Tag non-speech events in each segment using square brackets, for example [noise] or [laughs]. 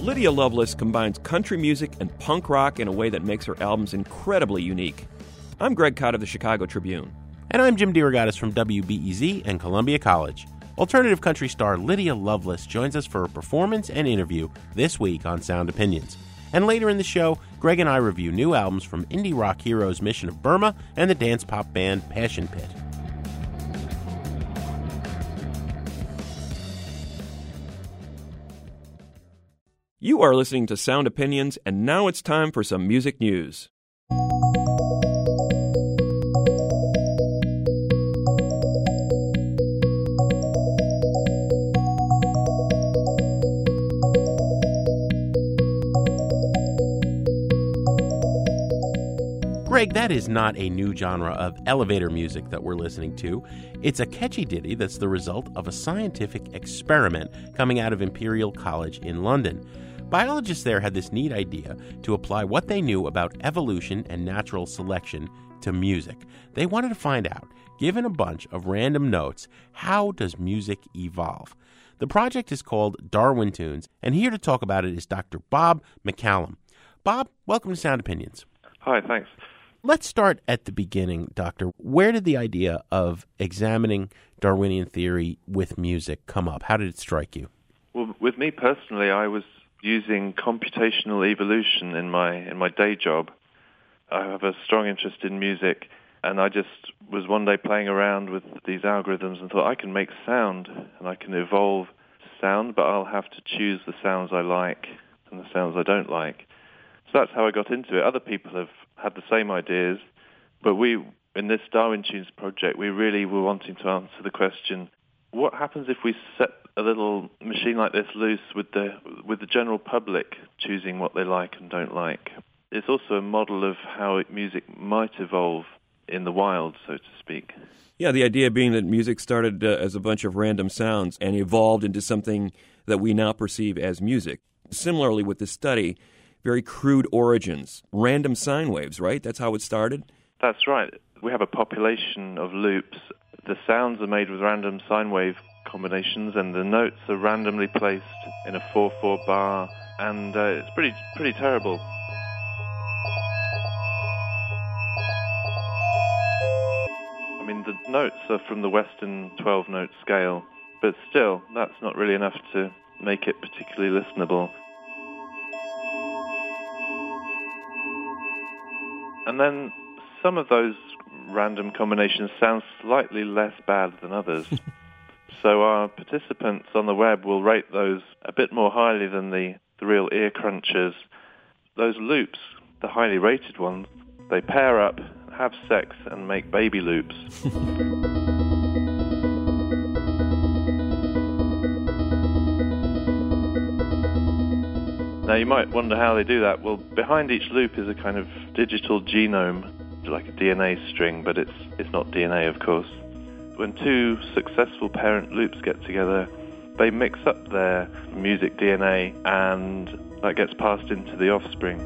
Lydia Loveless combines country music and punk rock in a way that makes her albums incredibly unique. I'm Greg Kot of the Chicago Tribune. And I'm Jim DeRogatis from WBEZ and Columbia College. Alternative country star Lydia Loveless joins us for a performance and interview this week on Sound Opinions. And later in the show, Greg and I review new albums from indie rock heroes Mission of Burma and the dance pop band Passion Pit. You are listening to Sound Opinions, and now it's time for some music news. Greg, that is not a new genre of elevator music that we're listening to. It's a catchy ditty that's the result of a scientific experiment coming out of Imperial College in London. Biologists there had this neat idea to apply what they knew about evolution and natural selection to music. They wanted to find out, given a bunch of random notes, how does music evolve? The project is called Darwin Tunes, and here to talk about it is Dr. Bob MacCallum. Bob, welcome to Sound Opinions. Hi, thanks. Let's start at the beginning, Doctor. Where did the idea of examining Darwinian theory with music come up? How did it strike you? Well, with me personally, I was using computational evolution in my in my day job. I have a strong interest in music, and I just was one day playing around with these algorithms and thought I can make sound and I can evolve sound, but I'll have to choose the sounds I like and the sounds I don't like. So that's how I got into it. Other people have had the same ideas, but we, in this Darwin Tunes project, we really were wanting to answer the question, what happens if we set a little machine like this loose with the, with the general public choosing what they like and don't like? It's also a model of how music might evolve in the wild, so to speak. Yeah, the idea being that music started uh, as a bunch of random sounds and evolved into something that we now perceive as music. Similarly, with this study, very crude origins, random sine waves, right? That's how it started? That's right. We have a population of loops. The sounds are made with random sine wave combinations, and the notes are randomly placed in a 4-4 bar, and uh, it's pretty pretty terrible. I mean, the notes are from the Western 12-note scale, but still, that's not really enough to make it particularly listenable. And then some of those random combinations sound slightly less bad than others. [laughs] so our participants on the web will rate those a bit more highly than the, the real ear crunchers. Those loops, the highly rated ones, they pair up, have sex, and make baby loops. [laughs] Now you might wonder how they do that. Well, behind each loop is a kind of digital genome, like a DNA string, but it's it's not DNA, of course. When two successful parent loops get together, they mix up their music DNA, and that gets passed into the offspring.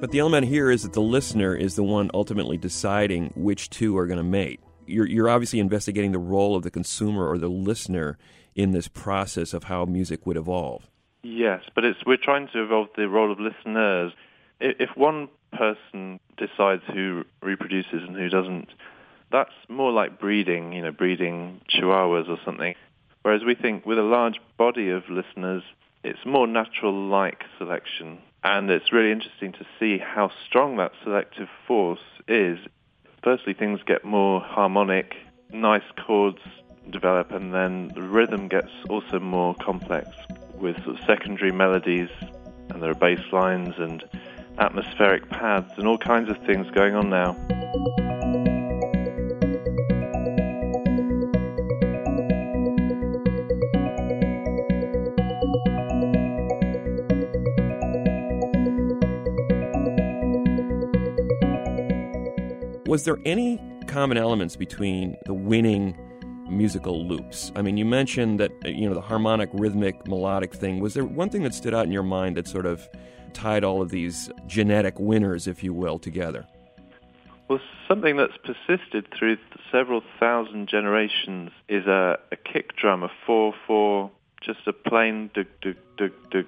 But the element here is that the listener is the one ultimately deciding which two are going to mate. You're, you're obviously investigating the role of the consumer or the listener in this process of how music would evolve. Yes, but it's we're trying to evolve the role of listeners. If one person decides who reproduces and who doesn't, that's more like breeding, you know, breeding chihuahuas or something. Whereas we think with a large body of listeners, it's more natural-like selection. And it's really interesting to see how strong that selective force is. Firstly, things get more harmonic, nice chords develop, and then the rhythm gets also more complex with sort of secondary melodies, and there are bass lines and atmospheric pads and all kinds of things going on now. Was there any common elements between the winning musical loops. I mean, you mentioned that you know the harmonic, rhythmic, melodic thing. Was there one thing that stood out in your mind that sort of tied all of these genetic winners, if you will, together? Well, something that's persisted through several thousand generations is a, a kick drum, a 4-4, just a plain dug, dug, dug, dug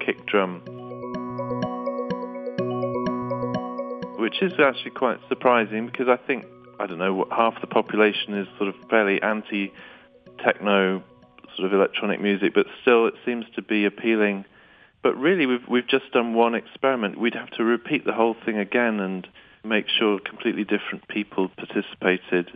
kick drum. Which is actually quite surprising because I think, I don't know, half the population is sort of fairly anti-techno sort of electronic music, but still it seems to be appealing. But really, we've, we've just done one experiment. We'd have to repeat the whole thing again and make sure completely different people participated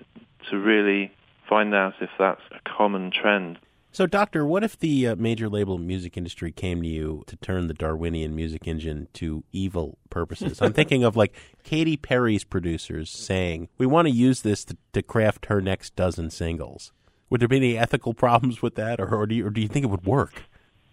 to really find out if that's a common trend. So, Doctor, what if the uh, major label music industry came to you to turn the Darwinian music engine to evil purposes? I'm [laughs] thinking of like Katy Perry's producers saying, we want to use this to, to, craft her next dozen singles. Would there be any ethical problems with that, or, or, do you, or do you think it would work?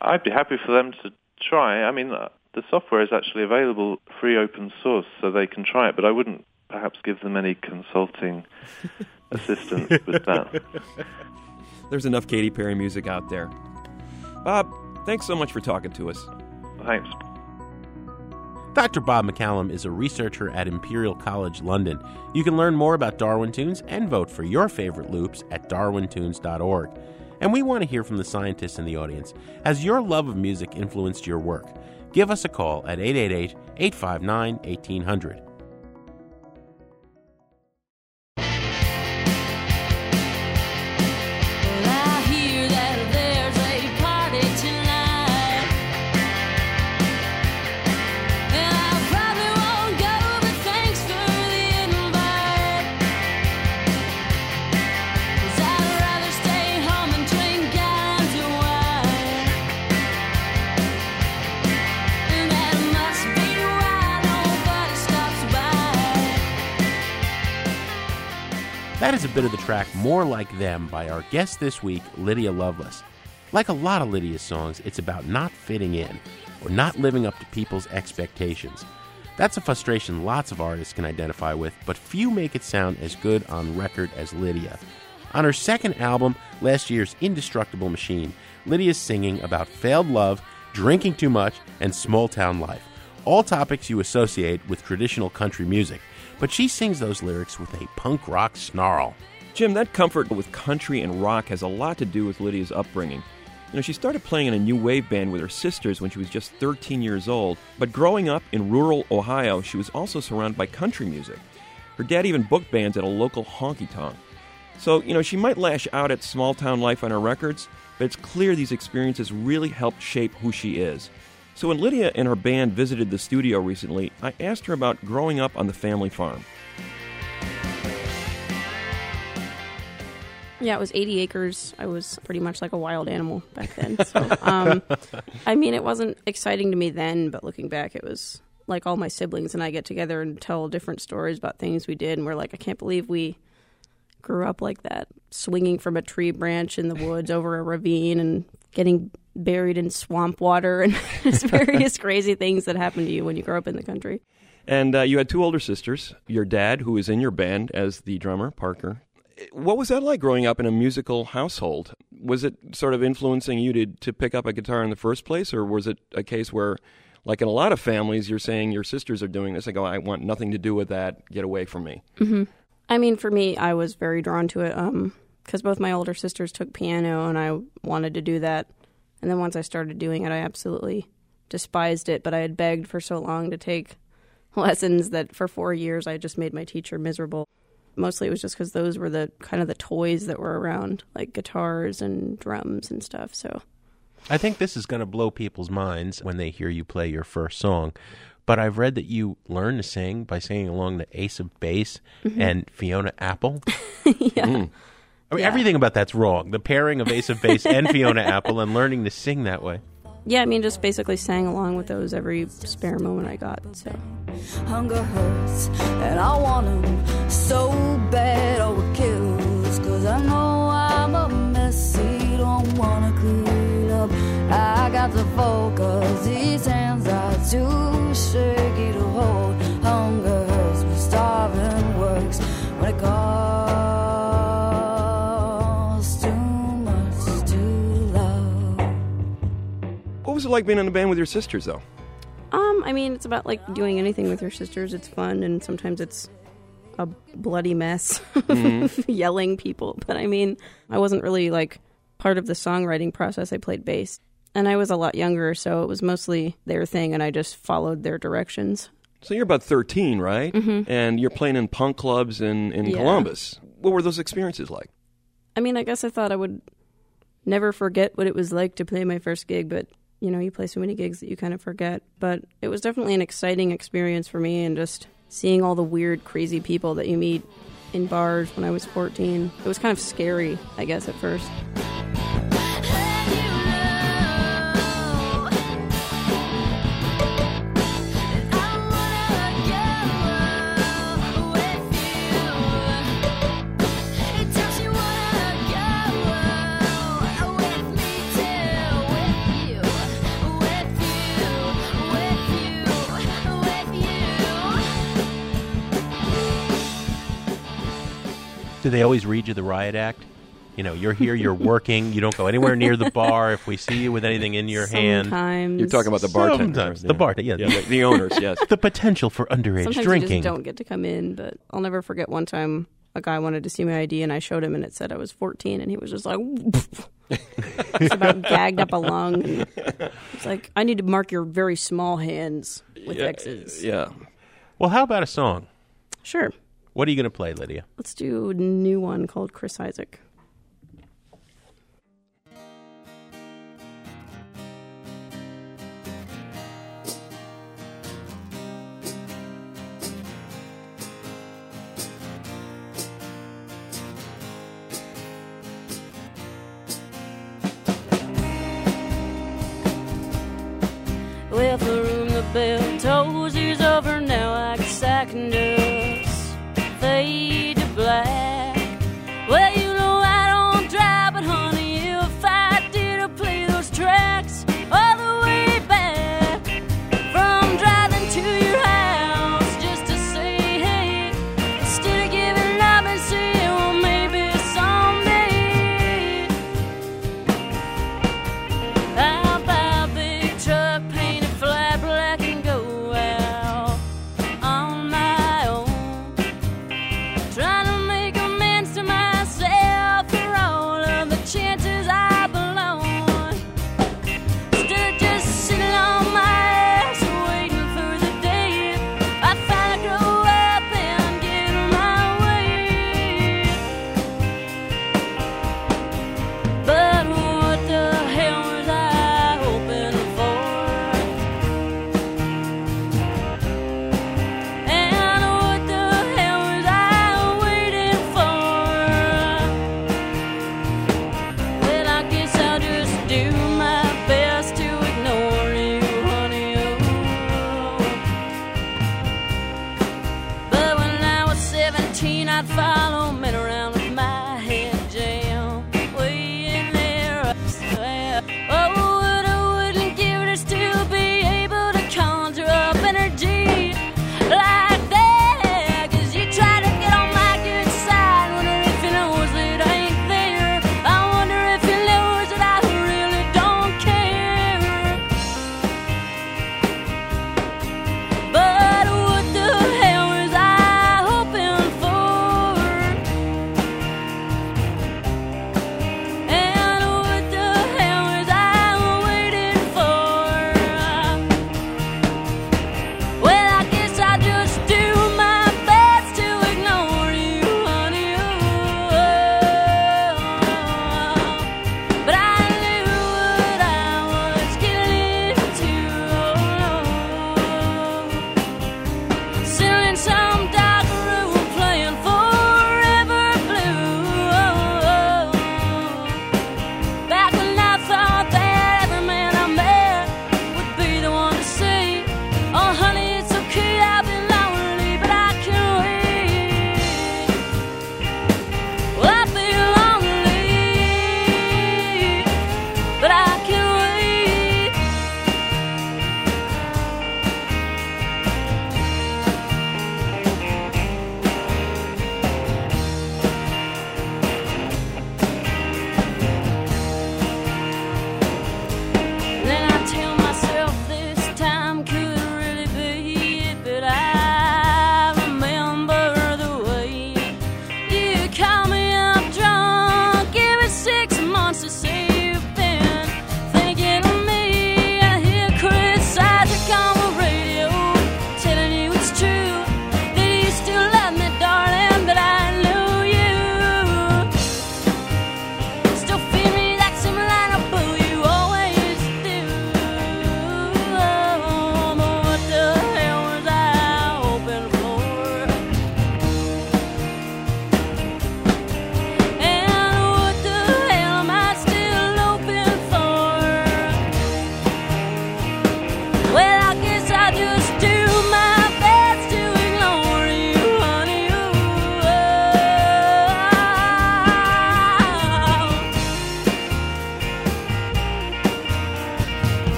I'd be happy for them to try. I mean, uh, the software is actually available free open source, so they can try it. But I wouldn't perhaps give them any consulting [laughs] assistance with that. [laughs] There's enough Katy Perry music out there. Bob, thanks so much for talking to us. Thanks. Dr. Bob MacCallum is a researcher at Imperial College London. You can learn more about Darwin Tunes and vote for your favorite loops at darwintunes.org. And we want to hear from the scientists in the audience. Has your love of music influenced your work? Give us a call at 888 859 1800. That is a bit of the track More Like Them by our guest this week, Lydia Loveless. Like a lot of Lydia's songs, it's about not fitting in or not living up to people's expectations. That's a frustration lots of artists can identify with, but few make it sound as good on record as Lydia. On her second album, last year's Indestructible Machine, Lydia's singing about failed love, drinking too much, and small town life. All topics you associate with traditional country music but she sings those lyrics with a punk rock snarl. Jim, that comfort with country and rock has a lot to do with Lydia's upbringing. You know, she started playing in a new wave band with her sisters when she was just 13 years old, but growing up in rural Ohio, she was also surrounded by country music. Her dad even booked bands at a local honky tonk. So, you know, she might lash out at small town life on her records, but it's clear these experiences really helped shape who she is. So when Lydia and her band visited the studio recently, I asked her about growing up on the family farm. Yeah, it was 80 acres. I was pretty much like a wild animal back then. So, um, [laughs] I mean, it wasn't exciting to me then, but looking back, it was like all my siblings and I get together and tell different stories about things we did, and we're like, I can't believe we grew up like that, swinging from a tree branch in the woods over a ravine and getting buried in swamp water and [laughs] various crazy things that happen to you when you grow up in the country. And uh, you had two older sisters. Your dad, who was in your band as the drummer, Parker. What was that like growing up in a musical household? Was it sort of influencing you to, to pick up a guitar in the first place, or was it a case where, like in a lot of families, you're saying your sisters are doing this? I go, I want nothing to do with that. Get away from me. Mm-hmm. I mean, for me, I was very drawn to it because um, both my older sisters took piano, and I wanted to do that. And then once I started doing it, I absolutely despised it. But I had begged for so long to take [laughs] lessons that for four years I just made my teacher miserable. Mostly it was just because those were the kind of the toys that were around, like guitars and drums and stuff. So I think this is going to blow people's minds when they hear you play your first song. But I've read that you learned to sing by singing along the Ace of Base mm-hmm. and Fiona Apple. [laughs] yeah. Mm. I mean, yeah. everything about that's wrong. The pairing of Ace of Base and [laughs] Fiona Apple and learning to sing that way. Yeah, I mean, just basically sang along with those every spare moment I got. So. Hunger hurts, and I want them so bad Oh, kills. Cause I know I'm a messy, don't wanna clean up. I got to focus, these hands are too was it like being in a band with your sisters, though? Um, I mean, it's about like doing anything with your sisters. It's fun, and sometimes it's a bloody mess, [laughs] [laughs] yelling people. But I mean, I wasn't really like part of the songwriting process. I played bass, and I was a lot younger, so it was mostly their thing, and I just followed their directions. So you're about 13, right? Mm-hmm. And you're playing in punk clubs in, in Yeah. Columbus. What were those experiences like? I mean, I guess I thought I would never forget what it was like to play my first gig, but you know, you play so many gigs that you kind of forget. But it was definitely an exciting experience for me, and just seeing all the weird, crazy people that you meet in bars when I was 14. It was kind of scary, I guess, at first. They always read you the riot act? You know, you're here, you're [laughs] working, you don't go anywhere near the bar. If we see you with anything in your hand, Sometimes You're talking about the bartender. Sometimes. The bar- yeah. the, the owners, yes. [laughs] the potential for underage Sometimes drinking. you just don't get to come in, but I'll never forget one time a guy wanted to see my ID and I showed him and it said I was 14 and he was just like, [laughs] it's about gagged up a lung. And it's like, I need to mark your very small hands with X's. Yeah. Well, how about a song? Sure. What are you going to play, Lydia? Let's do a new one called Chris Isaak. Well, the room the bell tolls is over now like a sack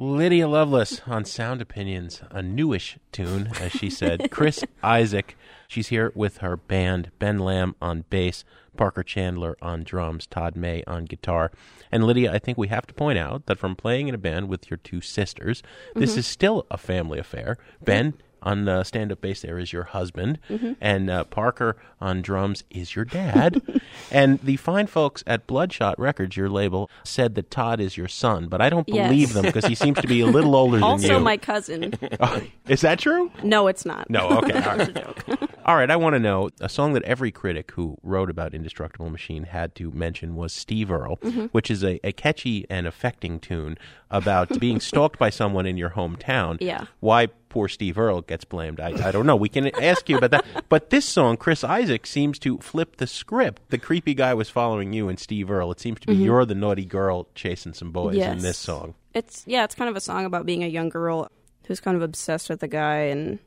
Lydia Loveless on Sound Opinions, a newish tune, as she said. [laughs] Chris Isaak, she's here with her band. Ben Lamb on bass, Parker Chandler on drums, Todd May on guitar. And Lydia, I think we have to point out that from playing in a band with your two sisters, this mm-hmm. is still a family affair. Ben on the stand-up bass there is your husband, and uh, Parker on drums is your dad. [laughs] and the fine folks at Bloodshot Records, your label, said that Todd is your son, but I don't Yes. believe them because he seems to be a little [laughs] older than you. Also, my cousin. [laughs] is that true? No, it's not. No, okay. All right. All right, I want to know a song that every critic who wrote about Indestructible Machine had to mention was Steve Earle, Mm-hmm. which is a, a catchy and affecting tune about being stalked by someone in your hometown. Yeah. Why poor Steve Earle gets blamed, I, I don't know. We can ask you about that. But this song, Chris Isaak, seems to flip the script. The creepy guy was following you and Steve Earle. It seems to be you're the naughty girl chasing some boys in Mm-hmm. This song. It's yeah, it's kind of a song about being a young girl who's kind of obsessed with a guy and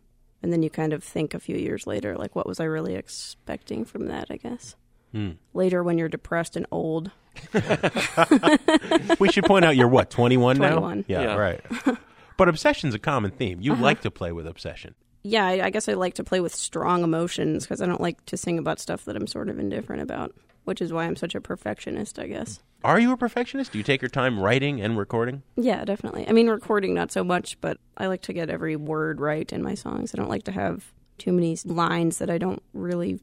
and then you kind of think a few years later like what was I really expecting from that, I guess. Hmm. Later when you're depressed and old. [laughs] [laughs] we should point out you're what 21, now yeah, Yeah. right [laughs] but obsession's a common theme you Uh-huh. like to play with obsession Yeah, I, I guess I like to play with strong emotions because I don't like to sing about stuff that I'm sort of indifferent about, which is why I'm such a perfectionist, I guess. are you a perfectionist do you take your time writing and recording Yeah, definitely. I mean, recording not so much, but I like to get every word right in my songs. I don't like to have too many lines that I don't really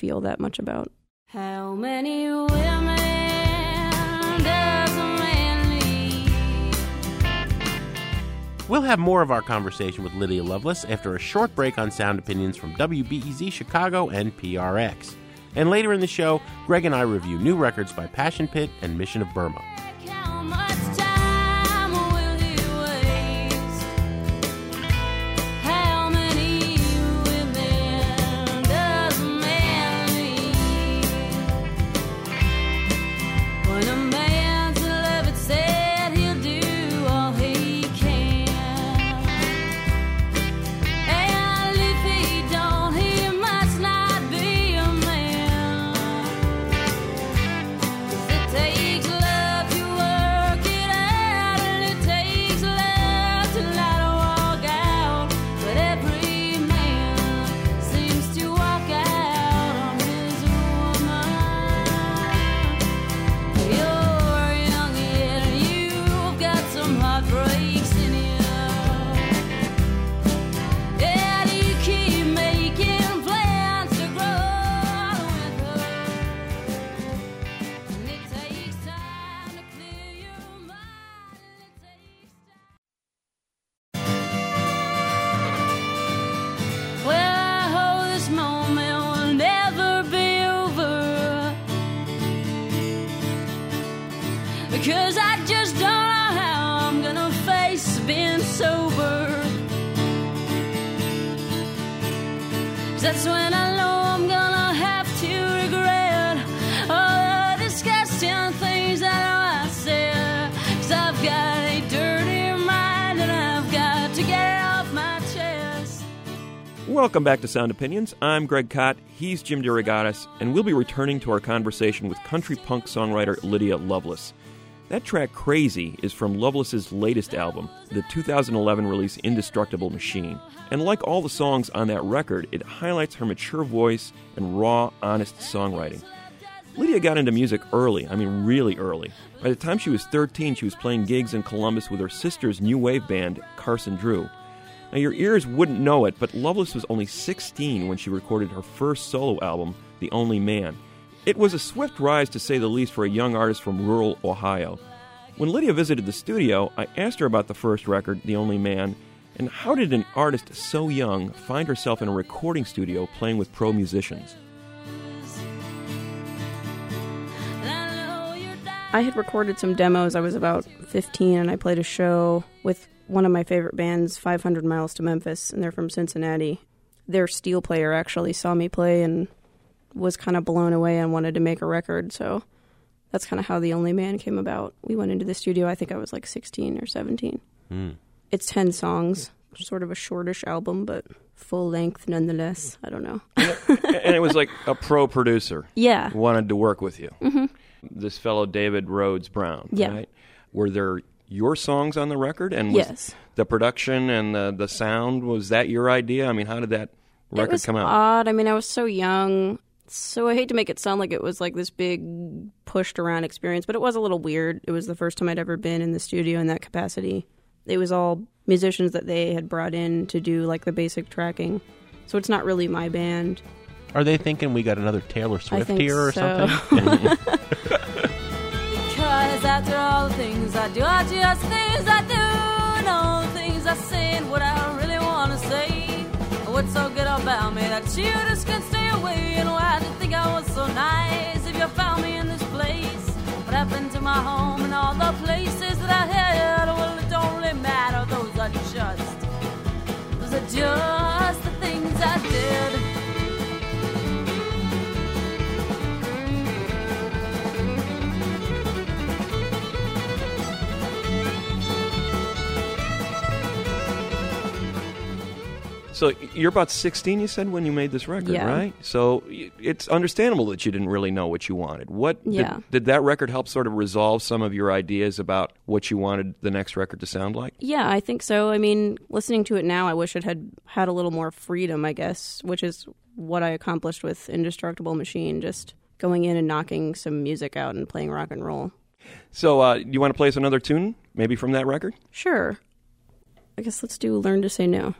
feel that much about. How many women we'll have more of our conversation with lydia loveless after a short break on sound opinions from wbez chicago and prx and later in the show greg and i review new records by passion pit and mission of burma Welcome back to Sound Opinions. I'm Greg Kot. He's Jim DeRogatis, and we'll be returning to our conversation with country punk songwriter Lydia Loveless. That track, Crazy, is from Loveless's latest album, the 2011 release Indestructible Machine. And like all the songs on that record, it highlights her mature voice and raw, honest songwriting. Lydia got into music early, I mean, really early. By the time she was 13, she was playing gigs in Columbus with her sister's new wave band, Carson Drew. Now, your ears wouldn't know it, but Loveless was only 16 when she recorded her first solo album, The Only Man. It was a swift rise, to say the least, for a young artist from rural Ohio. When Lydia visited the studio, I asked her about the first record, The Only Man, and how did an artist so young find herself in a recording studio playing with pro musicians? I had recorded some demos. I was about 15 and I played a show with one of my favorite bands, 500 Miles to Memphis, and they're from Cincinnati. Their steel player actually saw me play and was kind of blown away and wanted to make a record. So that's kind of how The Only Man came about. We went into the studio, I think I was like 16 or 17. Hmm. It's 10 songs, sort of a shortish album, but full length nonetheless. I don't know. and it was like a pro producer [laughs] Yeah. wanted to work with you. Mm-hmm. This fellow David Rhodes Brown, Yeah. right? Were there your songs on the record? And was Yes. the production and the the sound was that your idea? I mean, how did that it record was come out? odd. I mean, I was so young, so I hate to make it sound like it was like this big pushed around experience, but it was a little weird. It was the first time I'd ever been in the studio in that capacity. It was all musicians that they had brought in to do like the basic tracking, so it's not really my band. Are they thinking we got another Taylor Swift here or so. something? [laughs] [laughs] Because after all the things I do, I just things I do. No things I say and what I really want to say. What's so good about me that you just can't stay away? And why did you think I was so nice if you found me in this place? What happened to my home and all the places that I had? Well, it don't really matter. Those are just, those are just the things I did. So you're about 16, you said, when you made this record, Yeah. right? So it's understandable that you didn't really know what you wanted. What did- Yeah. did, that record help sort of resolve some of your ideas about what you wanted the next record to sound like? Yeah, I think so. I mean, listening to it now, I wish it had had a little more freedom, I guess, which is what I accomplished with Indestructible Machine, just going in and knocking some music out and playing rock and roll. So uh, you want to play us another tune, maybe from that record? Sure. I guess let's do Learn to Say No.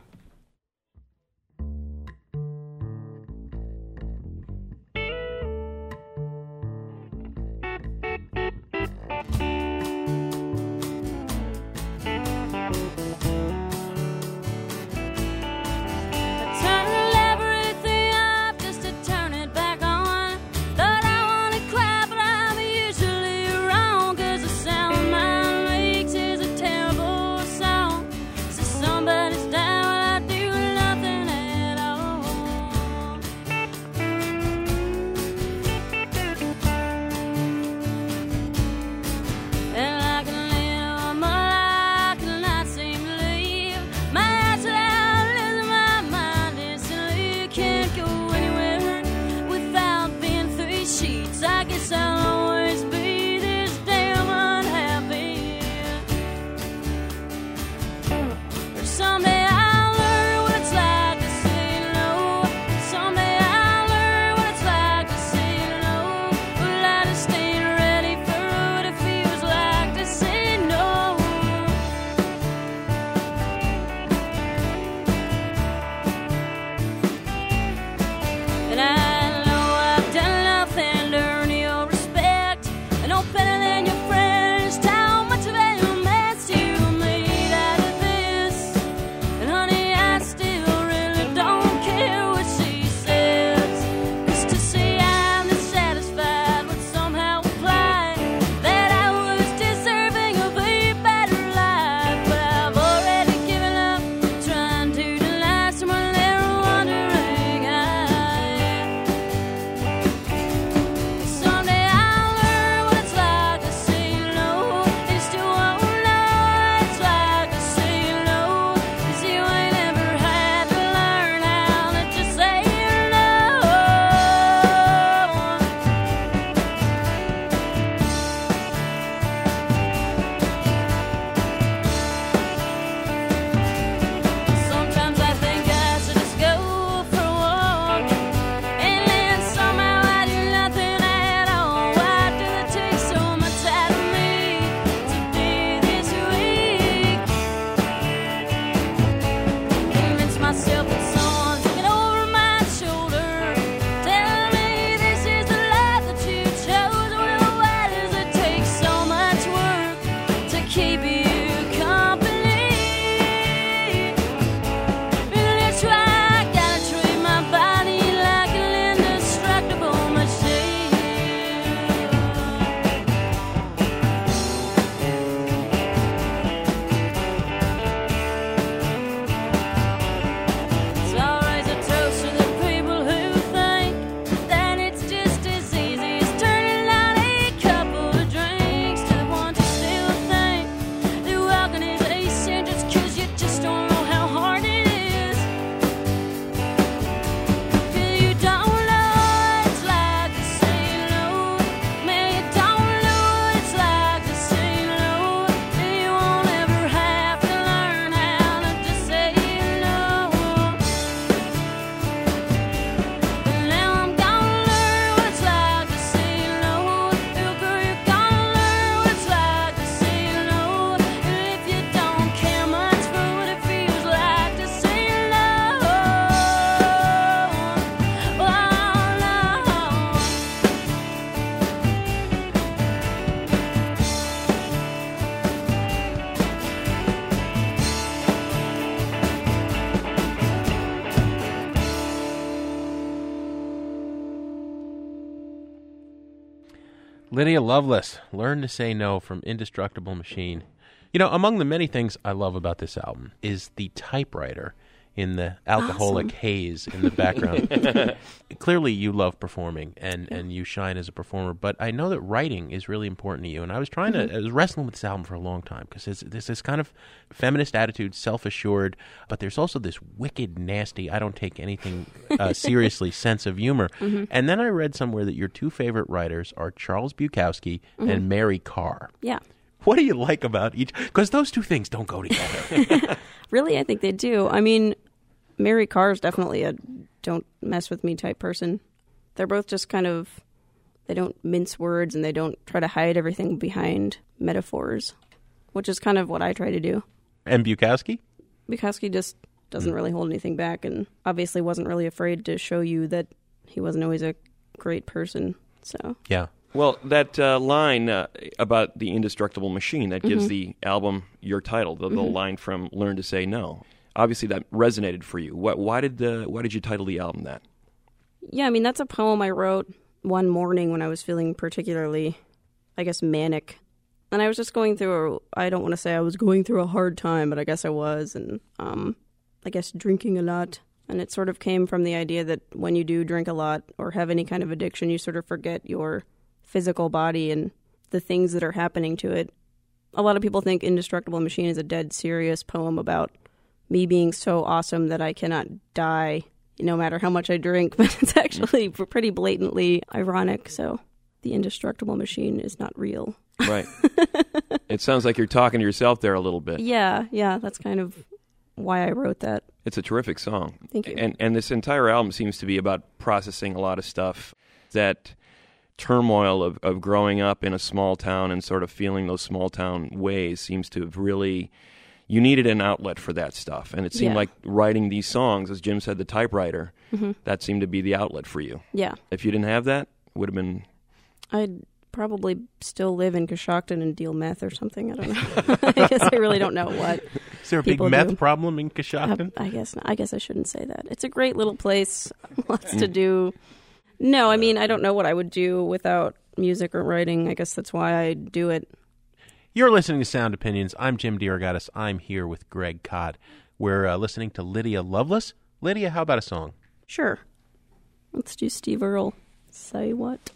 Lydia Loveless, Learn to Say No from Indestructible Machine. You know, among the many things I love about this album is the typewriter in the alcoholic Awesome. haze in the background. [laughs] Clearly, you love performing and, and you shine as a performer, but I know that writing is really important to you. And I was trying to, mm-hmm. I was wrestling with this album for a long time because there's this kind of feminist attitude, self assured, but there's also this wicked, nasty, I don't take anything uh, [laughs] seriously sense of humor. Mm-hmm. And then I read somewhere that your two favorite writers are Charles Bukowski mm-hmm. and Mary Karr. Yeah. What do you like about each? Because those two things don't go together. [laughs] [laughs] Really, I think they do. I mean, Mary Karr is definitely a don't mess with me type person. They're both just kind of, they don't mince words and they don't try to hide everything behind metaphors, which is kind of what I try to do. and Bukowski? Bukowski just doesn't hmm. really hold anything back and obviously wasn't really afraid to show you that he wasn't always a great person. So, Yeah. Well, that uh, line uh, about the indestructible machine that gives the album your title, the, the line from "Learn to Say No." Obviously, that resonated for you. What, why did the why did you title the album that? yeah, I mean, that's a poem I wrote one morning when I was feeling particularly, I guess, manic. And I was just going through, a, I don't want to say I was going through a hard time, but I guess I was. And um, I guess drinking a lot. And it sort of came from the idea that when you do drink a lot or have any kind of addiction, you sort of forget your physical body and the things that are happening to it. A lot of people think Indestructible Machine is a dead serious poem about me being so awesome that I cannot die no matter how much I drink, [laughs] but it's actually mm. pretty blatantly ironic. So the indestructible machine is not real. Right. [laughs] it sounds like you're talking to yourself there a little bit. Yeah, yeah, that's kind of why I wrote that. It's a terrific song. Thank you. And and this entire album seems to be about processing a lot of stuff. That turmoil of, of growing up in a small town and sort of feeling those small town ways seems to have really you needed an outlet for that stuff. And it seemed Yeah. like writing these songs, as Jim said, the typewriter, Mm-hmm. that seemed to be the outlet for you. Yeah, If you didn't have that, would have been I'd probably still live in Coshocton and deal meth or something. I don't know. [laughs] I guess I really don't know what. [laughs] Is there a big meth do. problem in I, Coshocton? I guess not. I guess I shouldn't say that. It's a great little place, [laughs] lots to do. No, I mean I don't know what I would do without music or writing. I guess that's why I do it. You're listening to Sound Opinions. I'm Jim DeRogatis. I'm here with Greg Kot. We're uh, listening to Lydia Loveless. Lydia, how about a song? Sure. Let's do Steve Earle. Say what?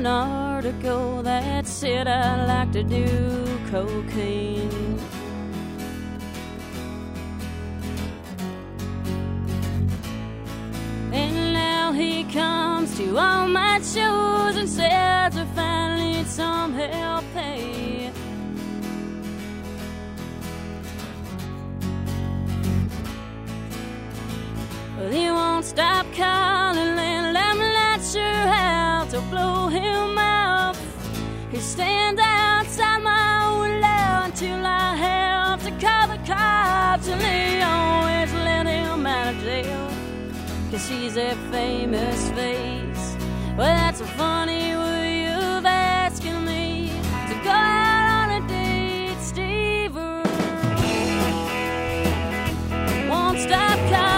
An article that said I'd like to do cocaine. And now he comes to all my shows and says I finally some help pay. But he won't stop calling not sure how to blow him off. He stands outside my window until I have to call the cops and they always let him out of jail. Cause he's a famous face. Well, that's a funny way of asking me to go out on a date, Steve. Won't stop calling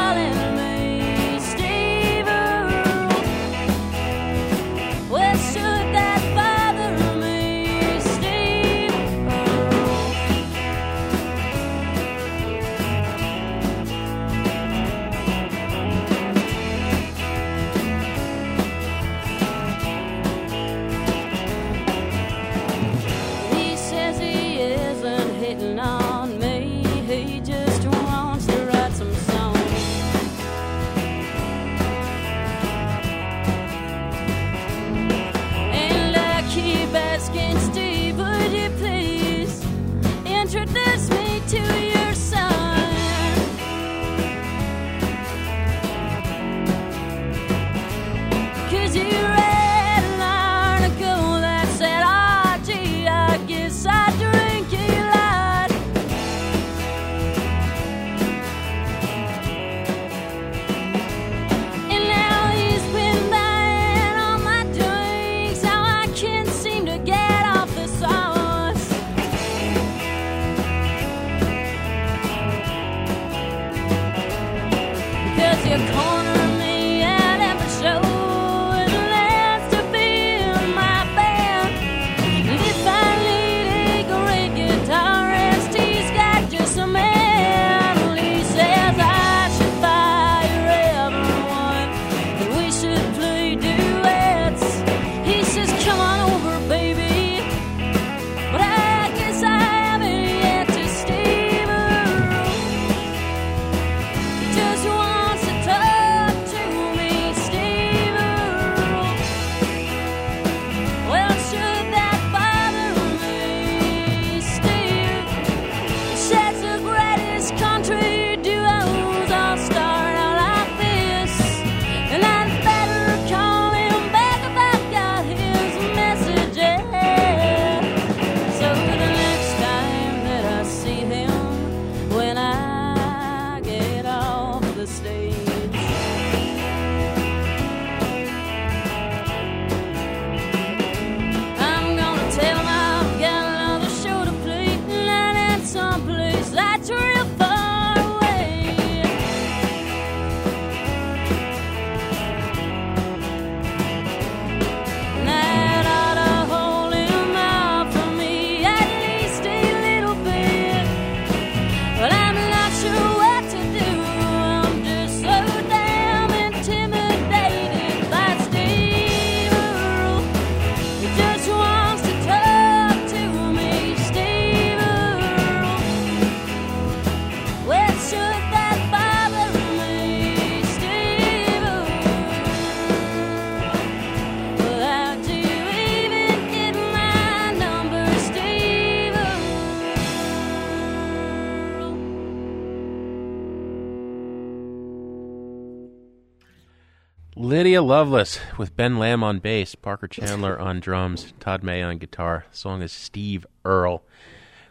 Lydia Loveless with Ben Lamb on bass, Parker Chandler on drums, Todd May on guitar. The song is Steve Earle.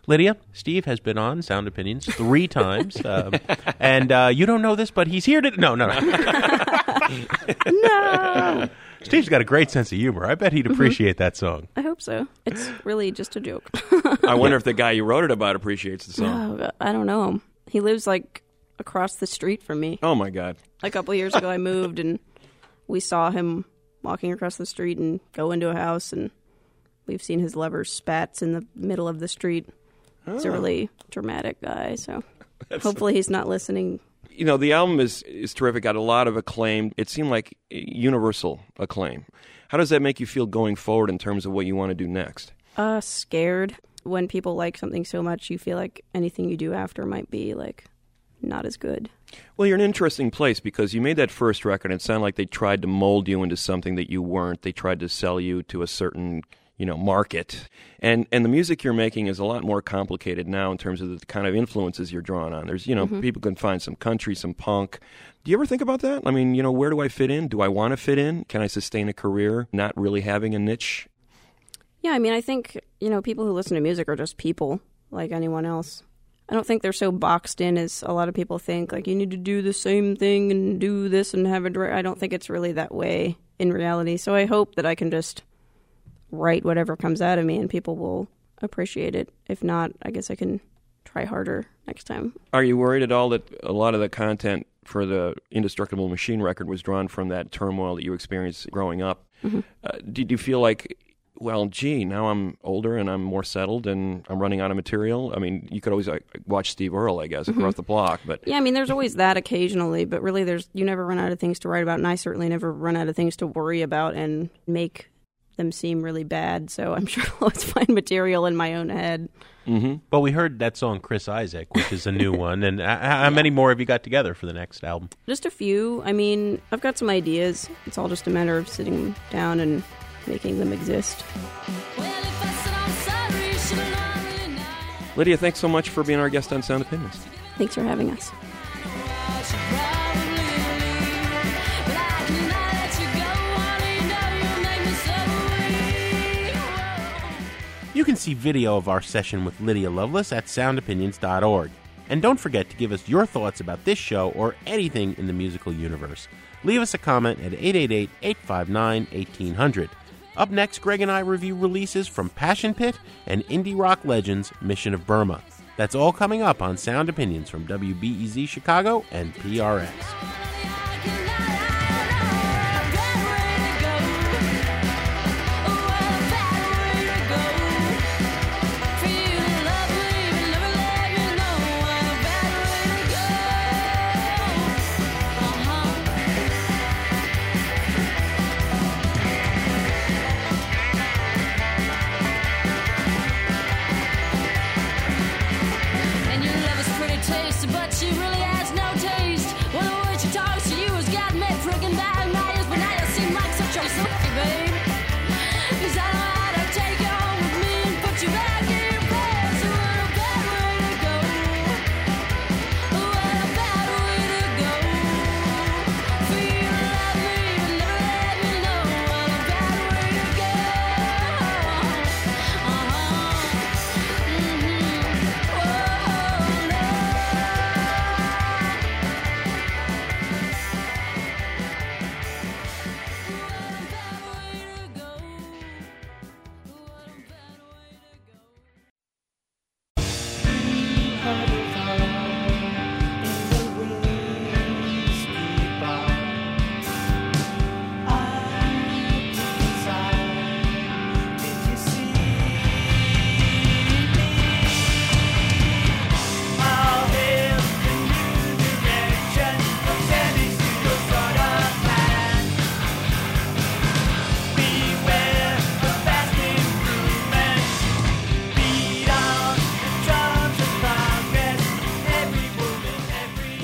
Lydia, Steve has been on Sound Opinions three [laughs] times, um, and uh, you don't know this, but he's here to. No, no, no. no, [laughs] Steve's got a great sense of humor. I bet he'd appreciate that song. I hope so. It's really just a joke. [laughs] I wonder if the guy you wrote it about appreciates the song. Oh, I don't know him. He lives like across the street from me. Oh my God! A couple years ago, I moved and we saw him walking across the street and go into a house, and we've seen his lover spats in the middle of the street. He's a really dramatic guy, so [laughs] hopefully he's not listening. You know, the album is is terrific. Got a lot of acclaim. It seemed like universal acclaim. How does that make you feel going forward in terms of what you want to do next? Uh, scared. When people like something so much, you feel like anything you do after might be like not as good. Well, you're an interesting place because you made that first record. And it sounded like they tried to mold you into something that you weren't. They tried to sell you to a certain you know market and and the music you're making is a lot more complicated now in terms of the kind of influences you're drawing on there's you know Mm-hmm. people can find some country some punk do you ever think about that i mean you know where do i fit in do i want to fit in can i sustain a career not really having a niche Yeah, I mean, I think, you know, people who listen to music are just people like anyone else. I don't think they're so boxed in as a lot of people think. Like, you need to do the same thing and do this and have a direct. I don't think it's really that way in reality. So I hope that I can just write whatever comes out of me and people will appreciate it. If not, I guess I can try harder next time. Are you worried at all that a lot of the content for the Indestructible Machine record was drawn from that turmoil that you experienced growing up? Uh, did you feel like, well, gee, now I'm older and I'm more settled and I'm running out of material? I mean, you could always like, watch Steve Earle, I guess, across the block, but Yeah, I mean, there's always that occasionally, but really, there's you never run out of things to write about, and I certainly never run out of things to worry about and make them seem really bad. So I'm [laughs] sure I'll always find material in my own head. Mm-hmm. Well, we heard that song Chris Isaak, which is a new [laughs] one. And uh, how many more have you got together for the next album? Just a few. I mean, I've got some ideas. It's all just a matter of sitting down and making them exist. Well, if I said I'm sorry, should I really know? Lydia, thanks so much for being our guest on Sound Opinions. Thanks for having us. I should probably leave, but I cannot let you go, honey. No, you make me so weak. You can see video of our session with Lydia Loveless at soundopinions.org. And don't forget to give us your thoughts about this show or anything in the musical universe. Leave us a comment at 888 859 1800. Up next, Greg and I review releases from Passion Pit and indie rock legends Mission of Burma. That's all coming up on Sound Opinions from WBEZ Chicago and PRX.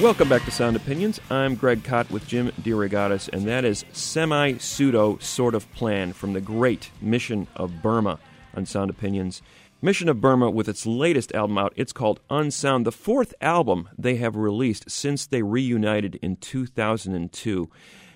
Welcome back to Sound Opinions. I'm Greg Kot with Jim DeRogatis, and that is semi pseudo sort of plan from the great Mission of Burma on Sound Opinions. Mission of Burma, with its latest album out, it's called Unsound, the fourth album they have released since they reunited in 2002.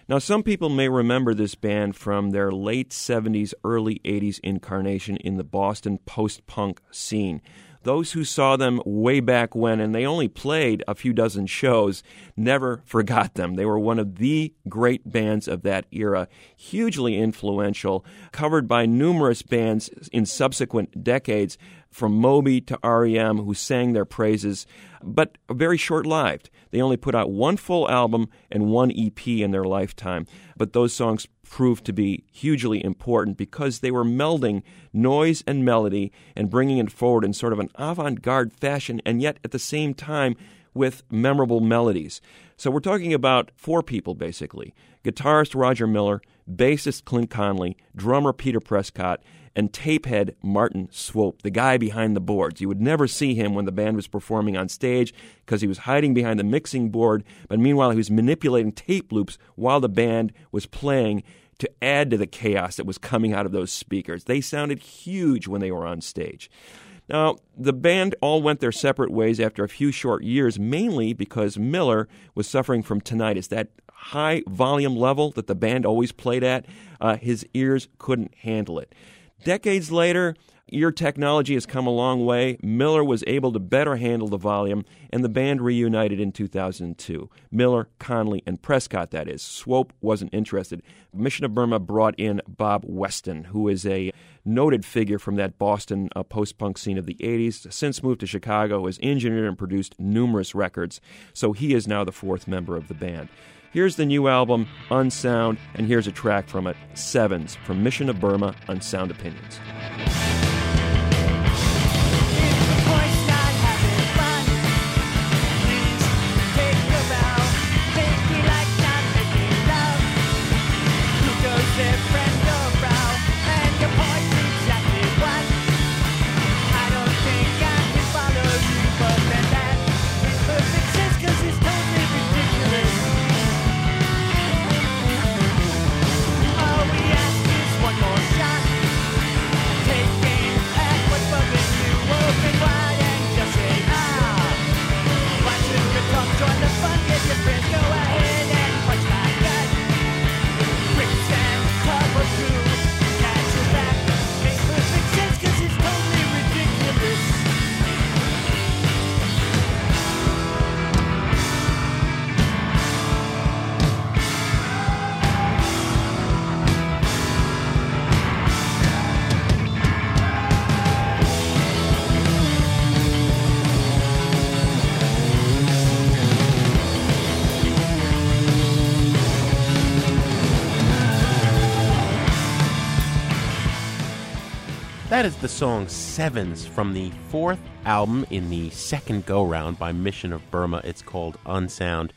Now, some people may remember this band from their late 70s, early 80s incarnation in the Boston post punk scene. Those who saw them way back when, and they only played a few dozen shows, never [laughs] forgot them. They were one of the great bands of that era, hugely influential, covered by numerous bands in subsequent decades, from Moby to REM, who sang their praises, but very short lived. They only put out one full album and one EP in their lifetime, but those songs proved to be hugely important because they were melding noise and melody and bringing it forward in sort of an avant garde fashion, and yet at the same time with memorable melodies. So we're talking about four people basically guitarist Roger Miller, bassist Clint Conley, drummer Peter Prescott, and tapehead Martin Swope, the guy behind the boards. You would never see him when the band was performing on stage because he was hiding behind the mixing board, but meanwhile he was manipulating tape loops while the band was playing to add to the chaos that was coming out of those speakers. They sounded huge when they were on stage. Now, the band all went their separate ways after a few short years, mainly because Miller was suffering from tinnitus, that high volume level that the band always played at. Uh, his ears couldn't handle it. Decades later, your technology has come a long way. Miller was able to better handle the volume, and the band reunited in 2002. Miller, Conley, and Prescott, that is. Swope wasn't interested. Mission of Burma brought in Bob Weston, who is a noted figure from that Boston uh, post punk scene of the 80s, since moved to Chicago, has engineered and produced numerous records, so he is now the fourth member of the band. Here's the new album, Unsound, and here's a track from it Sevens from Mission of Burma on Sound Opinions. That is the song Sevens from the fourth album in the second go round by Mission of Burma. It's called Unsound.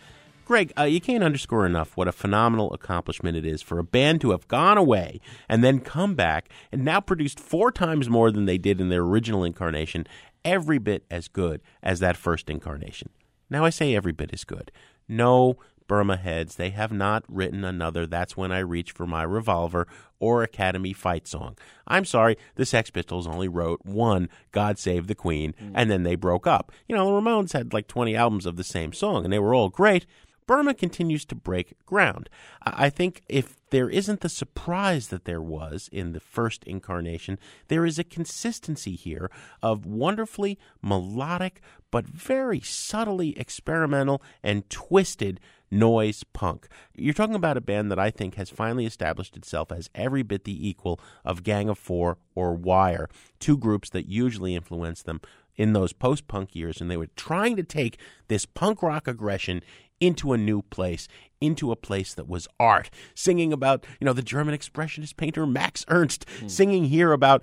Greg, uh, you can't underscore enough what a phenomenal accomplishment it is for a band to have gone away and then come back and now produced four times more than they did in their original incarnation, every bit as good as that first incarnation. Now, I say every bit as good. No, Burma heads, they have not written another That's When I Reach for My Revolver or Academy fight song. I'm sorry, the Sex Pistols only wrote one, God Save the Queen, mm. and then they broke up. You know, the Ramones had like 20 albums of the same song, and they were all great, Burma continues to break ground. I think if there isn't the surprise that there was in the first incarnation, there is a consistency here of wonderfully melodic but very subtly experimental and twisted noise punk. You're talking about a band that I think has finally established itself as every bit the equal of Gang of Four or Wire, two groups that usually influence them in those post punk years, and they were trying to take this punk rock aggression into a new place, into a place that was art, singing about, you know, the German expressionist painter Max Ernst, mm. singing here about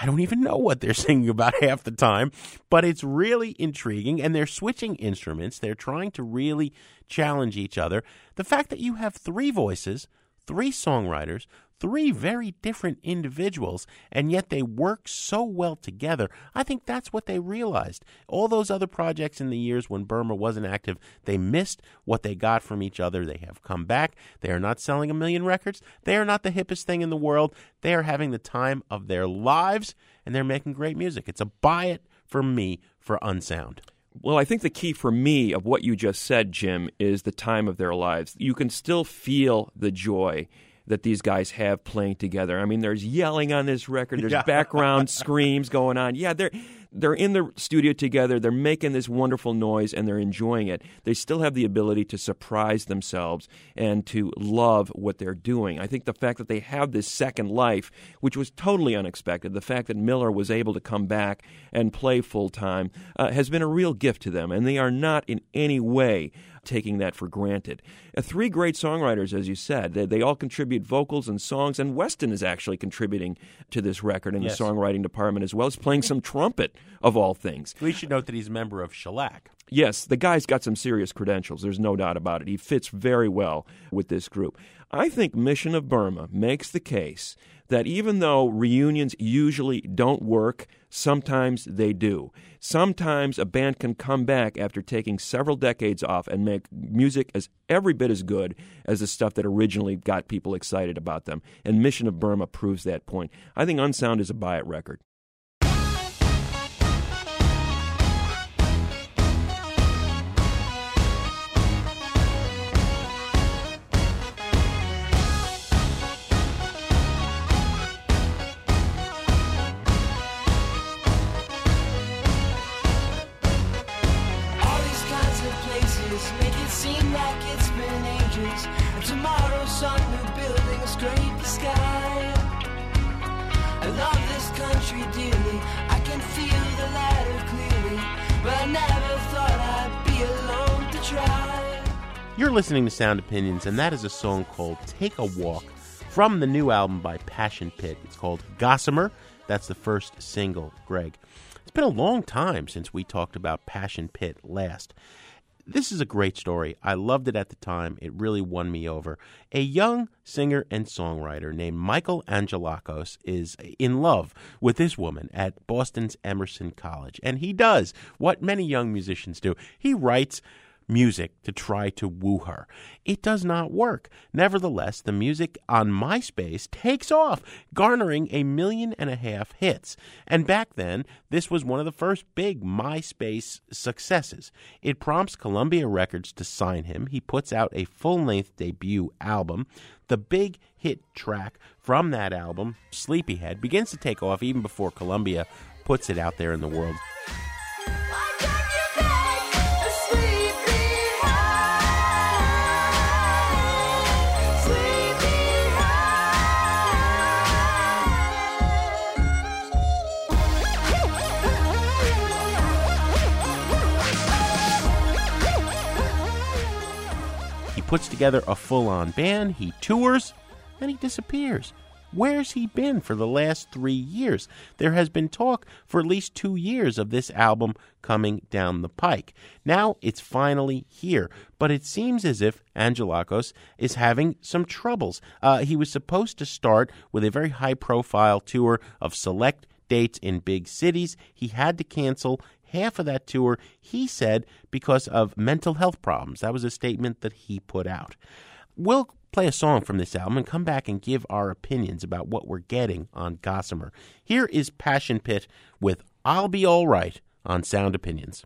I don't even know what they're [laughs] singing about half the time, but it's really intriguing. And they're switching instruments. They're trying to really challenge each other. The fact that you have three voices, three songwriters, three very different individuals, and yet they work so well together. I think that's what they realized. All those other projects in the years when Burma wasn't active, they missed what they got from each other. They have come back. They are not selling a million records. They are not the hippest thing in the world. They are having the time of their lives, and they're making great music. It's a buy it for me for Unsound. Well, I think the key for me of what you just said, Jim, is the time of their lives. You can still feel the joy that these guys have playing together. I mean, there's yelling on this record. There's Yeah. background screams going on. Yeah, they're they're in the studio together. They're making this wonderful noise and they're enjoying it. They still have the ability to surprise themselves and to love what they're doing. I think the fact that they have this second life, which was totally unexpected, the fact that Miller was able to come back and play full time, uh, has been a real gift to them, and they are not in any way taking that for granted. Uh, three great songwriters, as you said. They, they all contribute vocals and songs, and Weston is actually contributing to this record in Yes. the songwriting department as well as playing some trumpet, of all things. We should note that he's a member of Shellac. Yes, the guy's got some serious credentials. There's no doubt about it. He fits very well with this group. I think Mission of Burma makes the case that even though reunions usually don't work, sometimes they do. Sometimes a band can come back after taking several decades off and make music as every bit as good as the stuff that originally got people excited about them. And Mission of Burma proves that point. I think Unsound is a buy it record. Like it's been ages. And tomorrow, some new building will scrape the sky. I love this country dearly. I can feel the ladder clearly. But I never thought I'd be alone to try. You're listening to Sound Opinions, and that is a song called Take a Walk from the new album by Passion Pit. It's called Gossamer. That's the first single, Greg. It's been a long time since we talked about Passion Pit last. This is a great story. I loved it at the time. It really won me over. A young singer and songwriter named Michael Angelakos is in love with this woman at Boston's Emerson College. And he does what many young musicians do he writes music to try to woo her. It does not work. Nevertheless, the music on MySpace takes off, garnering a million and a half hits. And back then, this was one of the first big MySpace successes. It prompts Columbia Records to sign him. He puts out a full length debut album. The big hit track from that album, Sleepyhead, begins to take off even before Columbia puts it out there in the world. Puts together a full on band, he tours, and he disappears. Where's he been for the last three years? There has been talk for at least two years of this album coming down the pike. Now it's finally here, but it seems as if Angelakos is having some troubles. Uh, he was supposed to start with a very high profile tour of select dates in big cities. He had to cancel half of that tour, he said, because of mental health problems. That was a statement that he put out. We'll play a song from this album and come back and give our opinions about what we're getting on Gossamer. Here is Passion Pit with I'll Be All Right on Sound Opinions.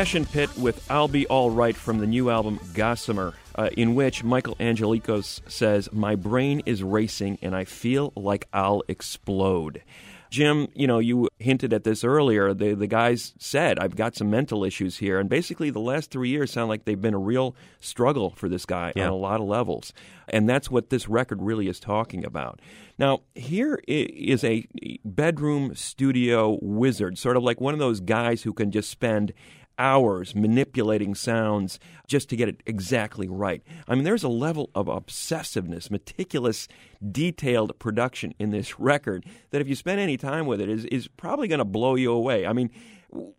Passion Pit with I'll Be All Right from the new album Gossamer, uh, in which Michael Angelakos says, My brain is racing and I feel like I'll explode. Jim, you know, you hinted at this earlier. The the guys said, I've got some mental issues here. And basically, the last three years sound like they've been a real struggle for this guy Yeah. on a lot of levels. And that's what this record really is talking about. Now, here is a bedroom studio wizard, sort of like one of those guys who can just spend hours manipulating sounds just to get it exactly right. I mean, there's a level of obsessiveness, meticulous, detailed production in this record that if you spend any time with it is, is probably going to blow you away. I mean,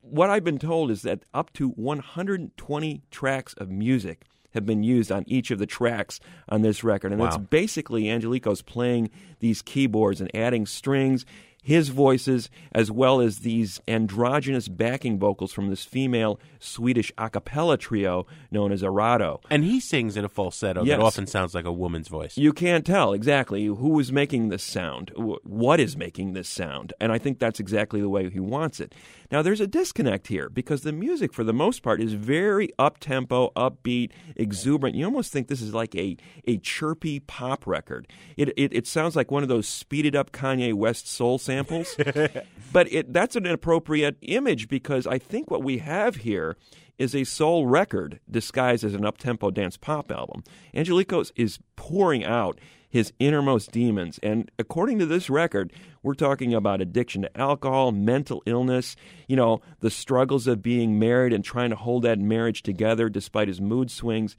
what I've been told is that up to 120 tracks of music have been used on each of the tracks on this record. And Wow. it's basically Angelakos playing these keyboards and adding strings, his voices, as well as these androgynous backing vocals from this female Swedish a cappella trio known as Erato. And he sings in a falsetto Yes. that often sounds like a woman's voice. You can't tell exactly who is making this sound, what is making this sound, and I think that's exactly the way he wants it. Now, there's a disconnect here because the music, for the most part, is very up tempo, upbeat, exuberant. You almost think this is like a, a chirpy pop record. It, it, it sounds like one of those speeded up Kanye West soul samples, [laughs] but it, that's an appropriate image because I think what we have here is a soul record disguised as an up-tempo dance pop album. Angelakos is pouring out his innermost demons, and according to this record, we're talking about addiction to alcohol, mental illness, you know, the struggles of being married and trying to hold that marriage together despite his mood swings.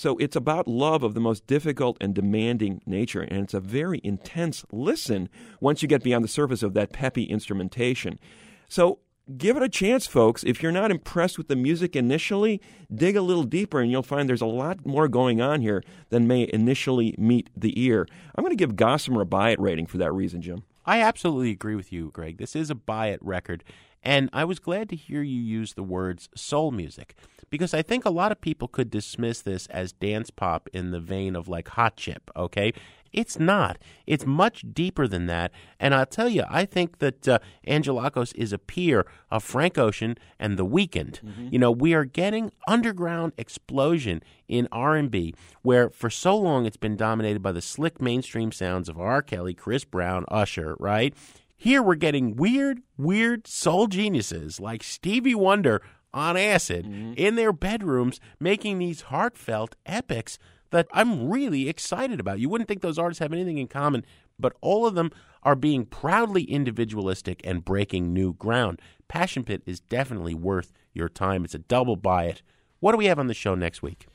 So it's about love of the most difficult and demanding nature, and it's a very intense listen once you get beyond the surface of that peppy instrumentation. So give it a chance, folks. If you're not impressed with the music initially, dig a little deeper and you'll find there's a lot more going on here than may initially meet the ear. I'm going to give Gossamer a buy it rating for that reason, Jim. I absolutely agree with you, Greg. This is a buy it record. And I was glad to hear you use the words soul music because I think a lot of people could dismiss this as dance pop in the vein of like Hot Chip, okay? It's not. It's much deeper than that. And I'll tell you, I think that uh, Angelakos is a peer of Frank Ocean and The Weeknd. You know, we are getting underground explosion in R&B where for so long it's been dominated by the slick mainstream sounds of R. Kelly, Chris Brown, Usher, right? Here we're getting weird, weird soul geniuses like Stevie Wonder on acid mm-hmm. in their bedrooms making these heartfelt epics that I'm really excited about. You wouldn't think those artists have anything in common, but all of them are being proudly individualistic and breaking new ground. Passion Pit is definitely worth your time. It's a double buy it. What do we have on the show next week?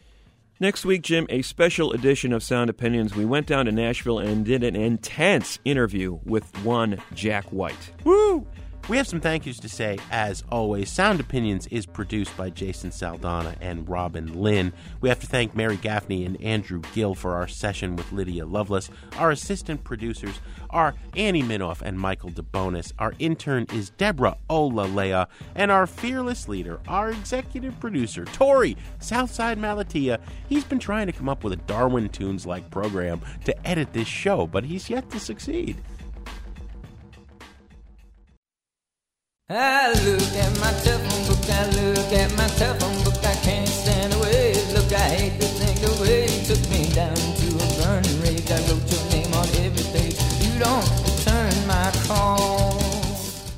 Next week, Jim, a special edition of Sound Opinions. We went down to Nashville and did an intense interview with one Jack White. Woo! We have some thank yous to say, as always. Sound Opinions is produced by Jason Saldanha and Robin Linn. We have to thank Mary Gaffney and Andrew Gill for our session with Lydia Loveless. Our assistant producers are Annie Minoff and Michael DeBonis. Our intern is Deborah Olalea. And our fearless leader, our executive producer, Torey Southside Malatia. He's been trying to come up with a Darwin Tunes like program to edit this show, but he's yet to succeed. I look at my telephone book, I look at my telephone book, I can't stand away. Look, I hate to think the way you took me down to a burning rage. I wrote your name on every page. You don't return my call.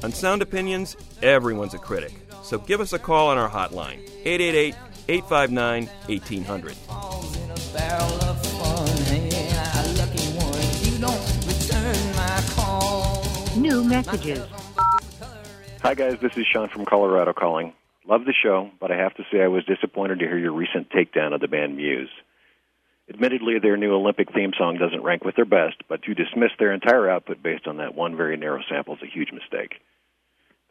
On Sound Opinions, everyone's a critic. So give us a call on our hotline, 888 859 1800. Falls in a barrel of fun. Hey, I lucky one. You don't return my call. New messages. Hi, guys. This is Sean from Colorado calling. Love the show, but I have to say I was disappointed to hear your recent takedown of the band Muse. Admittedly, their new Olympic theme song doesn't rank with their best, but to dismiss their entire output based on that one very narrow sample is a huge mistake.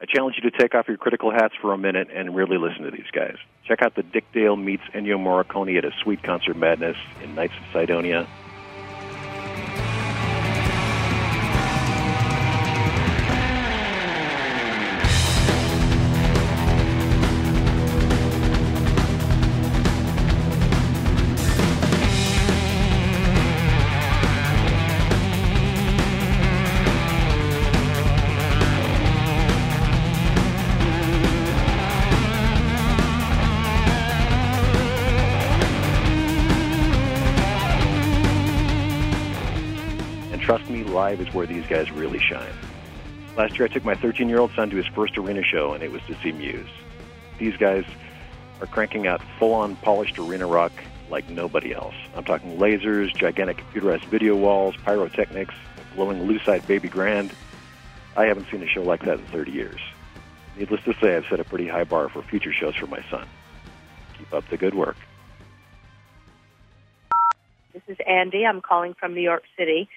I challenge you to take off your critical hats for a minute and really listen to these guys. Check out the Dick Dale meets Ennio Morricone at a sweet concert madness in Knights of Cydonia. Trust me, live is where these guys really shine. Last year, I took my 13 year old son to his first arena show, and it was to see Muse. These guys are cranking out full on polished arena rock like nobody else. I'm talking lasers, gigantic computerized video walls, pyrotechnics, glowing lucite baby grand. I haven't seen a show like that in 30 years. Needless to say, I've set a pretty high bar for future shows for my son. Keep up the good work. This is Andy. I'm calling from New York City.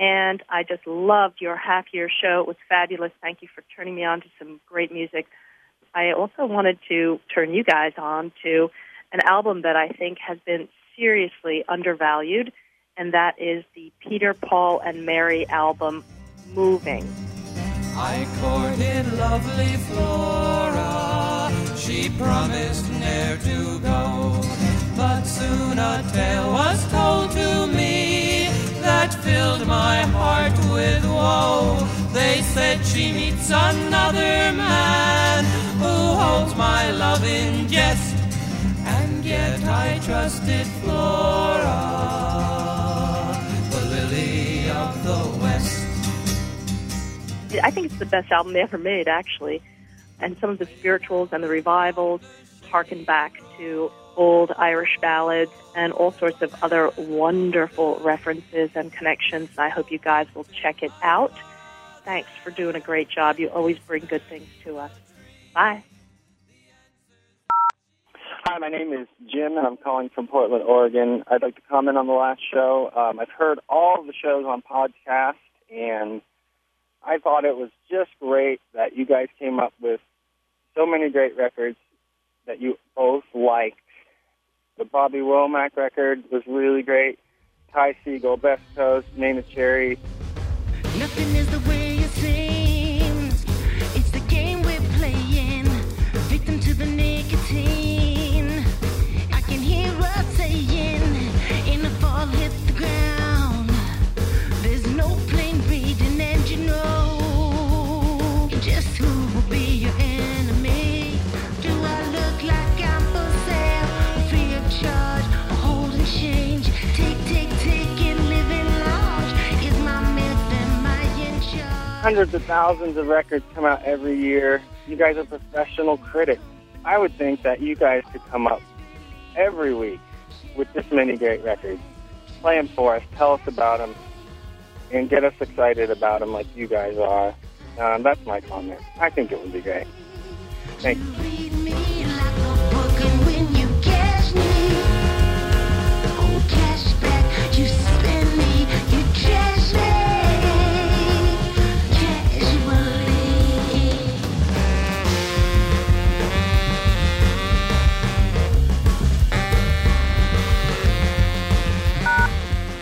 And I just loved your half year show. It was fabulous. Thank you for turning me on to some great music. I also wanted to turn you guys on to an album that I think has been seriously undervalued, and that is the Peter, Paul, and Mary album, Moving. I courted lovely Flora. She promised ne'er to go. But soon a tale was told to me that filled my heart with woe. They said she meets another man who holds my love in jest. And yet I trusted Flora, the lily of the West. I think it's the best album they ever made, actually. And some of the spirituals and the revivals harken back to old Irish ballads and all sorts of other wonderful references and connections. I hope you guys will check it out. Thanks for doing a great job. You always bring good things to us. Bye. Hi, my name is Jim, and I'm calling from Portland, Oregon. I'd like to comment on the last show. Um, I've heard all the shows on podcast, and I thought it was just great that you guys came up with so many great records that you both liked. The Bobby Womack record was really great. Ty Segall, Best Coast, Neneh Cherry. Nothing is Hundreds of thousands of records come out every year. You guys are professional critics. I would think that you guys could come up every week with this many great records. Play them for us, tell us about them, and get us excited about them like you guys are. Um, that's my comment. I think it would be great. Thank